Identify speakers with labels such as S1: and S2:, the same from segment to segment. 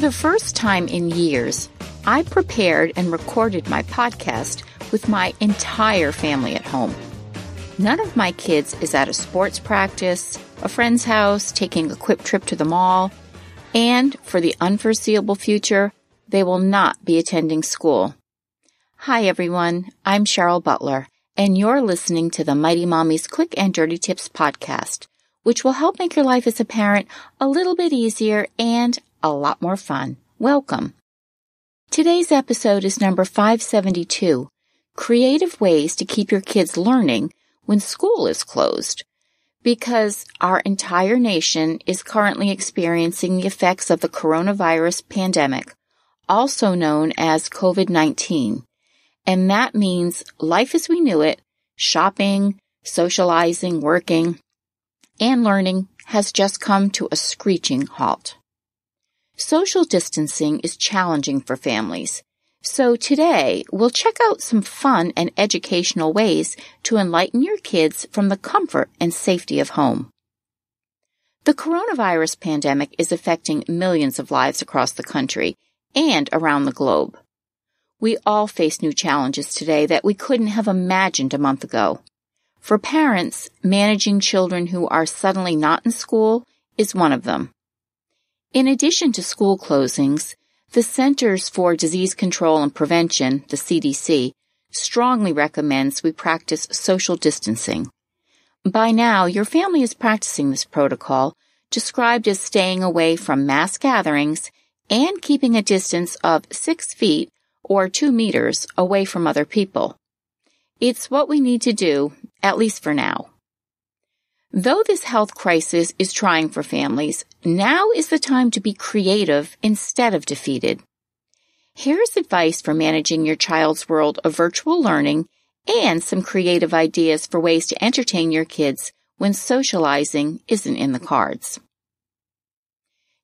S1: For the first time in years, I prepared and recorded my podcast with my entire family at home. None of my kids is at a sports practice, a friend's house, taking a quick trip to the mall, and for the unforeseeable future, they will not be attending school. Hi everyone, I'm Cheryl Butler, and you're listening to the Mighty Mommy's Quick and Dirty Tips podcast, which will help make your life as a parent a little bit easier and a lot more fun. Welcome. Today's episode is number 572 Creative Ways to Keep Your Kids Learning When School is Closed. Because our entire nation is currently experiencing the effects of the coronavirus pandemic, also known as COVID-19. And that means life as we knew it, shopping, socializing, working, and learning has just come to a screeching halt. Social distancing is challenging for families. So today we'll check out some fun and educational ways to enlighten your kids from the comfort and safety of home. The coronavirus pandemic is affecting millions of lives across the country and around the globe. We all face new challenges today that we couldn't have imagined a month ago. For parents, managing children who are suddenly not in school is one of them. In addition to school closings, the Centers for Disease Control and Prevention, the CDC, strongly recommends we practice social distancing. By now, your family is practicing this protocol, described as staying away from mass gatherings and keeping a distance of six feet or two meters away from other people. It's what we need to do, at least for now. Though this health crisis is trying for families, now is the time to be creative instead of defeated. Here's advice for managing your child's world of virtual learning and some creative ideas for ways to entertain your kids when socializing isn't in the cards.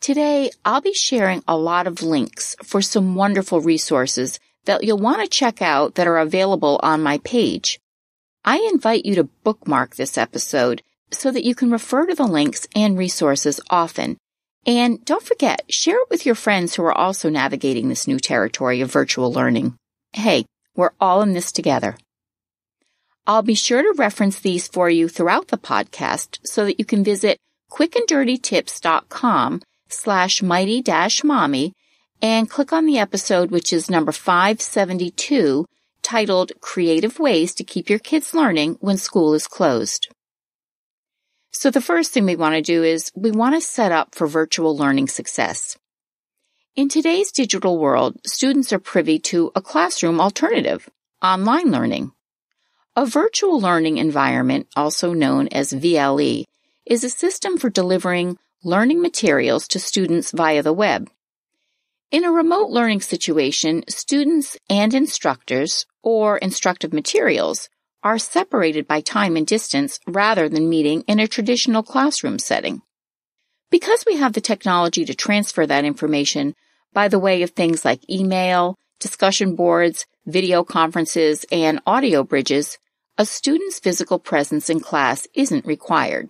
S1: Today, I'll be sharing a lot of links for some wonderful resources that you'll want to check out that are available on my page. I invite you to bookmark this episode so that you can refer to the links and resources often. And don't forget, share it with your friends who are also navigating this new territory of virtual learning. Hey, we're all in this together. I'll be sure to reference these for you throughout the podcast so that you can visit quickanddirtytips.com slash mighty dash mommy and click on the episode, which is number 572 titled Creative Ways to Keep Your Kids Learning When School is Closed. So the first thing we want to do is we want to set up for virtual learning success. In today's digital world, students are privy to a classroom alternative, online learning. A virtual learning environment, also known as VLE, is a system for delivering learning materials to students via the web. In a remote learning situation, students and instructors, or instructive materials, are separated by time and distance rather than meeting in a traditional classroom setting. Because we have the technology to transfer that information by the way of things like email, discussion boards, video conferences, and audio bridges, a student's physical presence in class isn't required.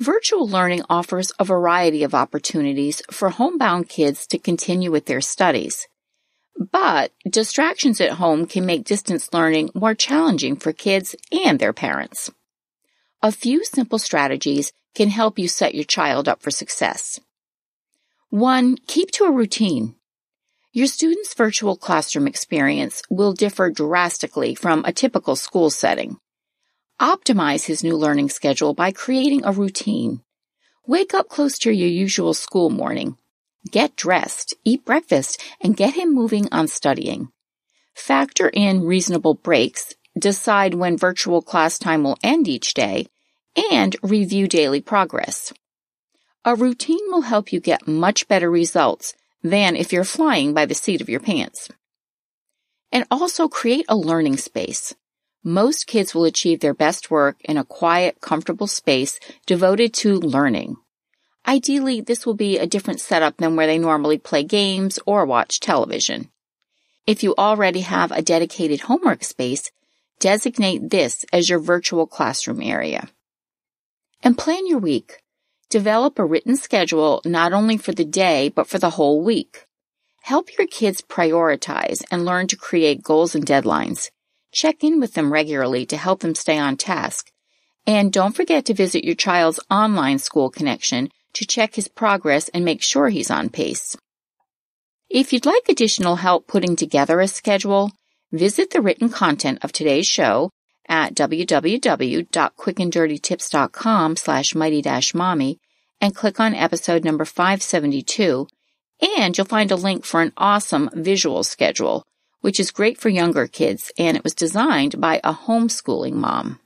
S1: Virtual learning offers a variety of opportunities for homebound kids to continue with their studies. But distractions at home can make distance learning more challenging for kids and their parents. A few simple strategies can help you set your child up for success. One, keep to a routine. Your student's virtual classroom experience will differ drastically from a typical school setting. Optimize his new learning schedule by creating a routine. Wake up close to your usual school morning. Get dressed, eat breakfast, and get him moving on studying. Factor in reasonable breaks, decide when virtual class time will end each day, and review daily progress. A routine will help you get much better results than if you're flying by the seat of your pants. And also create a learning space. Most kids will achieve their best work in a quiet, comfortable space devoted to learning. Ideally, this will be a different setup than where they normally play games or watch television. If you already have a dedicated homework space, designate this as your virtual classroom area. And plan your week. Develop a written schedule not only for the day, but for the whole week. Help your kids prioritize and learn to create goals and deadlines. Check in with them regularly to help them stay on task. And don't forget to visit your child's online school connection to check his progress and make sure he's on pace. If you'd like additional help putting together a schedule, visit the written content of today's show at www.quickanddirtytips.com slash mighty dash mommy and click on episode number 572 and you'll find a link for an awesome visual schedule, which is great for younger kids and it was designed by a homeschooling mom.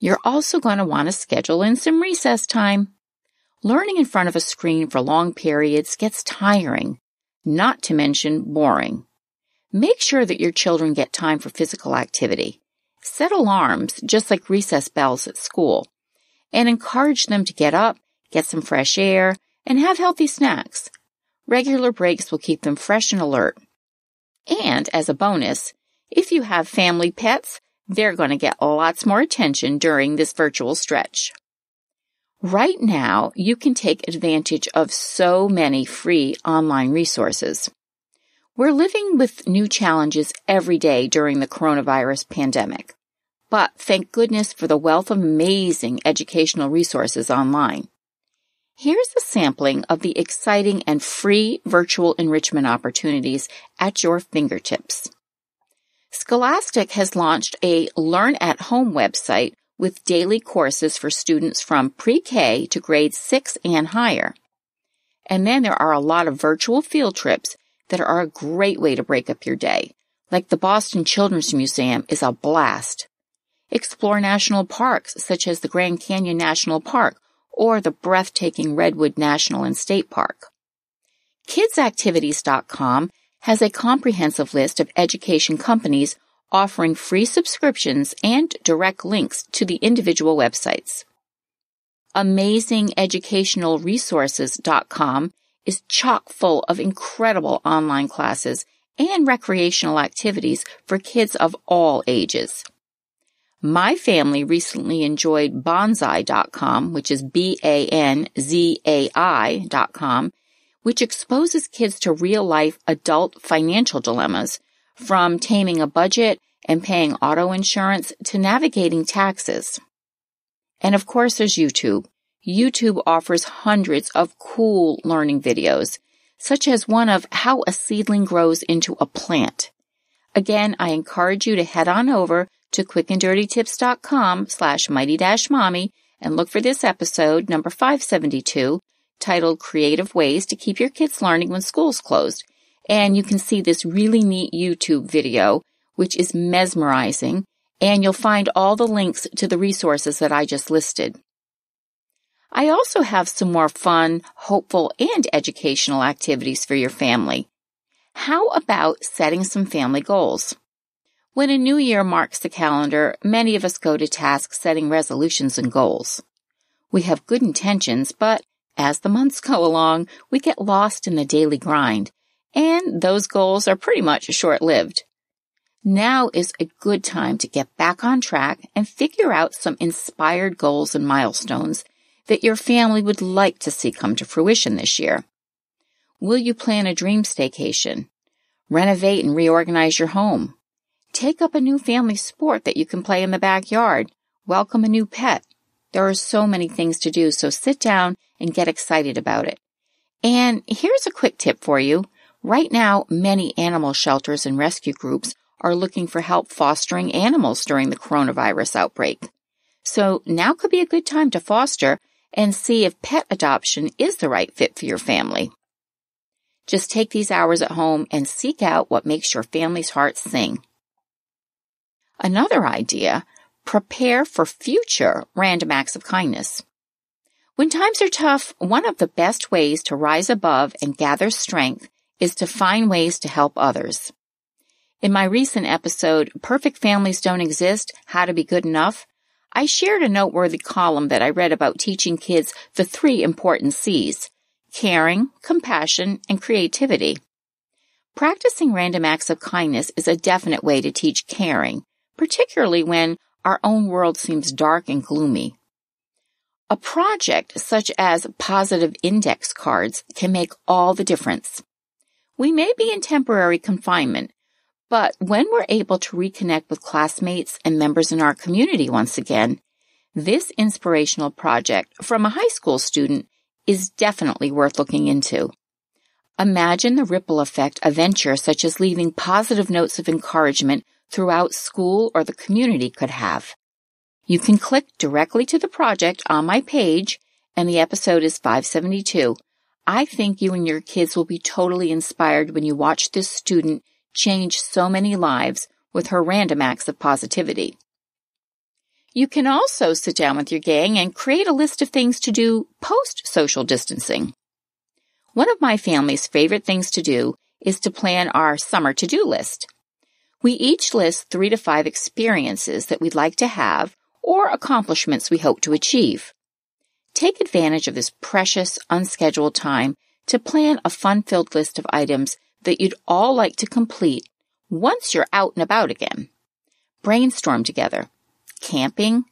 S1: You're also going to want to schedule in some recess time. Learning in front of a screen for long periods gets tiring, not to mention boring. Make sure that your children get time for physical activity. Set alarms, just like recess bells at school, and encourage them to get up, get some fresh air, and have healthy snacks. Regular breaks will keep them fresh and alert. And as a bonus, if you have family pets, they're going to get lots more attention during this virtual stretch. Right now, you can take advantage of so many free online resources. We're living with new challenges every day during the coronavirus pandemic. But thank goodness for the wealth of amazing educational resources online. Here's a sampling of the exciting and free virtual enrichment opportunities at your fingertips. Scholastic has launched a Learn at Home website with daily courses for students from pre-K to grade 6 and higher. And then there are a lot of virtual field trips that are a great way to break up your day. Like the Boston Children's Museum is a blast. Explore national parks such as the Grand Canyon National Park or the breathtaking Redwood National and State Park. KidsActivities.com has a comprehensive list of education companies offering free subscriptions and direct links to the individual websites. AmazingEducationalResources.com is chock full of incredible online classes and recreational activities for kids of all ages. My family recently enjoyed Banzai.com, which is B-A-N-Z-A-I.com, which exposes kids to real life adult financial dilemmas from taming a budget and paying auto insurance to navigating taxes. And of course, there's YouTube. YouTube offers hundreds of cool learning videos, such as one of how a seedling grows into a plant. Again, I encourage you to head on over to quickanddirtytips.com slash mighty dash mommy and look for this episode, number 572, titled Creative Ways to Keep Your Kids Learning When School's Closed, and you can see this really neat YouTube video, which is mesmerizing, and you'll find all the links to the resources that I just listed. I also have some more fun, hopeful, and educational activities for your family. How about setting some family goals? When a new year marks the calendar, many of us go to task setting resolutions and goals. We have good intentions, but as the months go along, we get lost in the daily grind and those goals are pretty much short lived. Now is a good time to get back on track and figure out some inspired goals and milestones that your family would like to see come to fruition this year. Will you plan a dream staycation? Renovate and reorganize your home. Take up a new family sport that you can play in the backyard. Welcome a new pet. There are so many things to do, so sit down and get excited about it. And here's a quick tip for you. Right now, many animal shelters and rescue groups are looking for help fostering animals during the coronavirus outbreak. So now could be a good time to foster and see if pet adoption is the right fit for your family. Just take these hours at home and seek out what makes your family's heart sing. Another idea, prepare for future random acts of kindness. When times are tough, one of the best ways to rise above and gather strength is to find ways to help others. In my recent episode, Perfect Families Don't Exist, How to Be Good Enough, I shared a noteworthy column that I read about teaching kids the three important C's caring, compassion, and creativity. Practicing random acts of kindness is a definite way to teach caring, particularly when our own world seems dark and gloomy. A project such as positive index cards can make all the difference. We may be in temporary confinement, but when we're able to reconnect with classmates and members in our community once again, this inspirational project from a high school student is definitely worth looking into. Imagine the ripple effect a venture such as leaving positive notes of encouragement throughout school or the community could have. You can click directly to the project on my page, and the episode is 572. I think you and your kids will be totally inspired when you watch this student change so many lives with her random acts of positivity. You can also sit down with your gang and create a list of things to do post social distancing. One of my family's favorite things to do is to plan our summer to do list. We each list three to five experiences that we'd like to have or accomplishments we hope to achieve. Take advantage of this precious, unscheduled time to plan a fun filled list of items that you'd all like to complete once you're out and about again. Brainstorm together. Camping,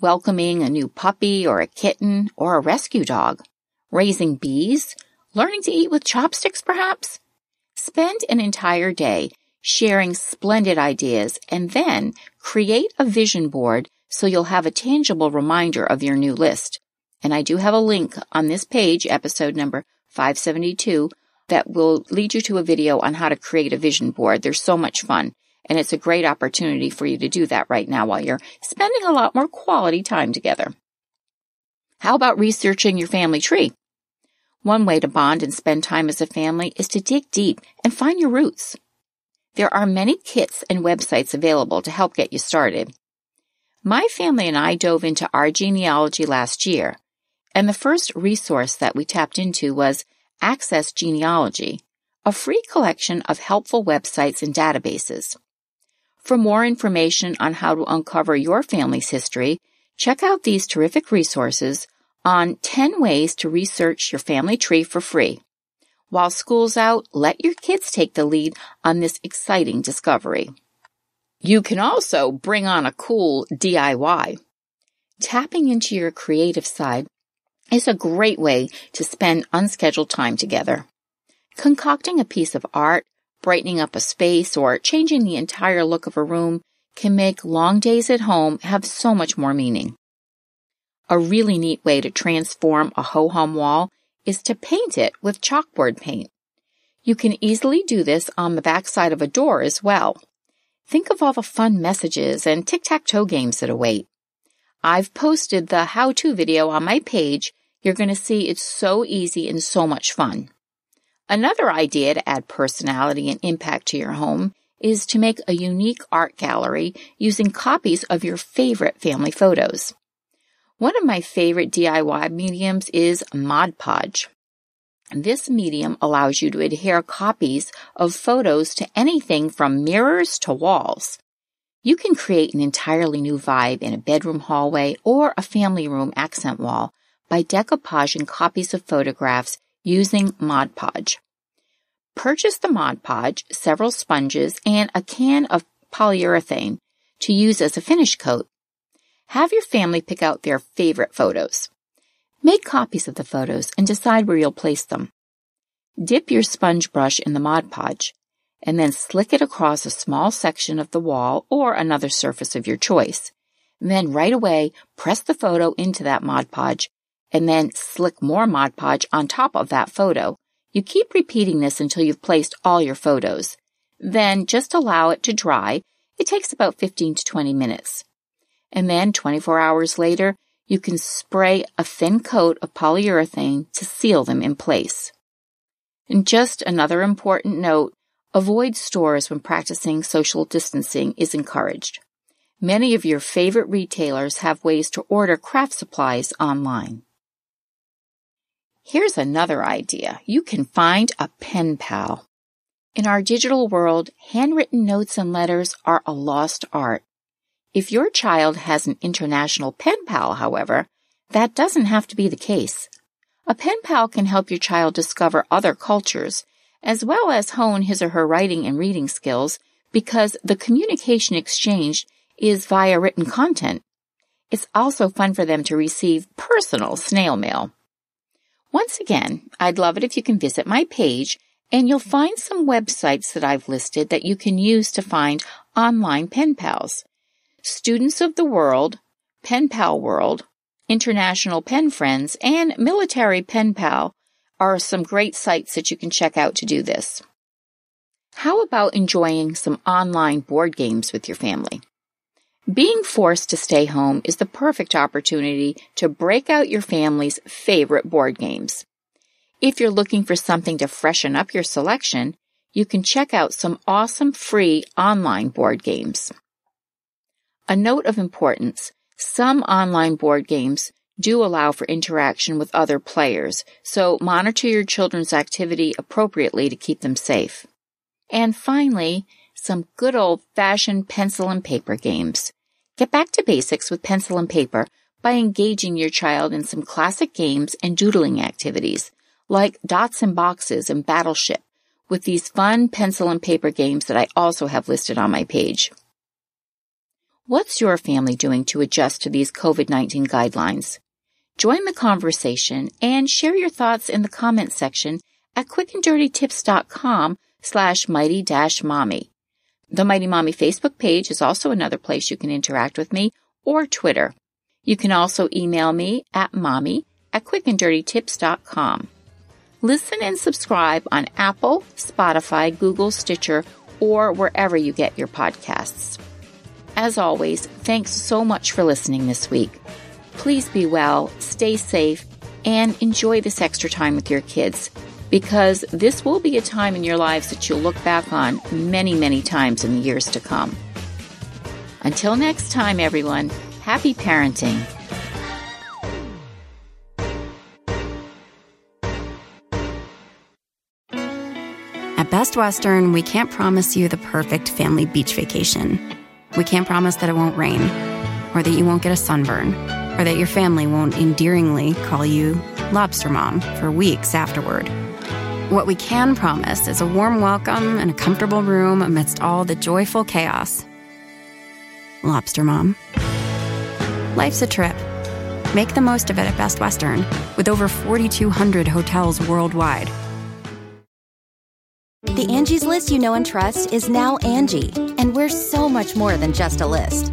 S1: welcoming a new puppy or a kitten or a rescue dog, raising bees, learning to eat with chopsticks perhaps. Spend an entire day sharing splendid ideas and then create a vision board so you'll have a tangible reminder of your new list. And I do have a link on this page, episode number 572, that will lead you to a video on how to create a vision board. They're so much fun. And it's a great opportunity for you to do that right now while you're spending a lot more quality time together. How about researching your family tree? One way to bond and spend time as a family is to dig deep and find your roots. There are many kits and websites available to help get you started. My family and I dove into our genealogy last year, and the first resource that we tapped into was Access Genealogy, a free collection of helpful websites and databases. For more information on how to uncover your family's history, check out these terrific resources on 10 ways to research your family tree for free. While school's out, let your kids take the lead on this exciting discovery. You can also bring on a cool DIY. Tapping into your creative side is a great way to spend unscheduled time together. Concocting a piece of art, brightening up a space, or changing the entire look of a room can make long days at home have so much more meaning. A really neat way to transform a ho-hum wall is to paint it with chalkboard paint. You can easily do this on the backside of a door as well. Think of all the fun messages and tic-tac-toe games that await. I've posted the how-to video on my page. You're going to see it's so easy and so much fun. Another idea to add personality and impact to your home is to make a unique art gallery using copies of your favorite family photos. One of my favorite DIY mediums is Mod Podge. This medium allows you to adhere copies of photos to anything from mirrors to walls. You can create an entirely new vibe in a bedroom hallway or a family room accent wall by decoupaging copies of photographs using Mod Podge. Purchase the Mod Podge, several sponges, and a can of polyurethane to use as a finish coat. Have your family pick out their favorite photos. Make copies of the photos and decide where you'll place them. Dip your sponge brush in the Mod Podge. and then slick it across a small section of the wall or another surface of your choice. Then right away, press the photo into that Mod Podge and then slick more Mod Podge on top of that photo. You keep repeating this until you've placed all your photos. Then just allow it to dry. It takes about 15 to 20 minutes. And then 24 hours later, you can spray a thin coat of polyurethane to seal them in place. And just another important note, avoid stores when practicing social distancing is encouraged. Many of your favorite retailers have ways to order craft supplies online. Here's another idea. You can find a pen pal. In our digital world, handwritten notes and letters are a lost art. If your child has an international pen pal, however, that doesn't have to be the case. A pen pal can help your child discover other cultures, as well as hone his or her writing and reading skills because the communication exchanged is via written content. It's also fun for them to receive personal snail mail. Once again, I'd love it if you can visit my page and you'll find some websites that I've listed that you can use to find online pen pals. Students of the World, Pen Pal World, International Pen Friends, and Military Pen Pal are some great sites that you can check out to do this. How about enjoying some online board games with your family? Being forced to stay home is the perfect opportunity to break out your family's favorite board games. If you're looking for something to freshen up your selection, you can check out some awesome free online board games. A note of importance. Some online board games do allow for interaction with other players, so monitor your children's activity appropriately to keep them safe. And finally, some good old fashioned pencil and paper games. Get back to basics with pencil and paper by engaging your child in some classic games and doodling activities, like Dots and Boxes and Battleship, with these fun pencil and paper games that I also have listed on my page. What's your family doing to adjust to these COVID-19 guidelines? Join the conversation and share your thoughts in the comment section at quickanddirtytips.com slash mighty dash mommy. The Mighty Mommy Facebook page is also another place you can interact with me or Twitter. You can also email me at mommy at quickanddirtytips.com. Listen and subscribe on Apple, Spotify, Google, Stitcher, or wherever you get your podcasts. As always, thanks so much for listening this week. Please be well, stay safe, and enjoy this extra time with your kids because this will be a time in your lives that you'll look back on many, many times in the years to come. Until next time, everyone, happy parenting.
S2: At Best Western, we can't promise you the perfect family beach vacation we can't promise that it won't rain, or that you won't get a sunburn, or that your family won't endearingly call you Lobster Mom for weeks afterward. What we can promise is a warm welcome and a comfortable room amidst all the joyful chaos. Lobster Mom. Life's a trip. Make the most of it at Best Western, with over 4,200 hotels worldwide.
S3: The Angie's list you know and trust is now Angi, and we're so much more than just a list.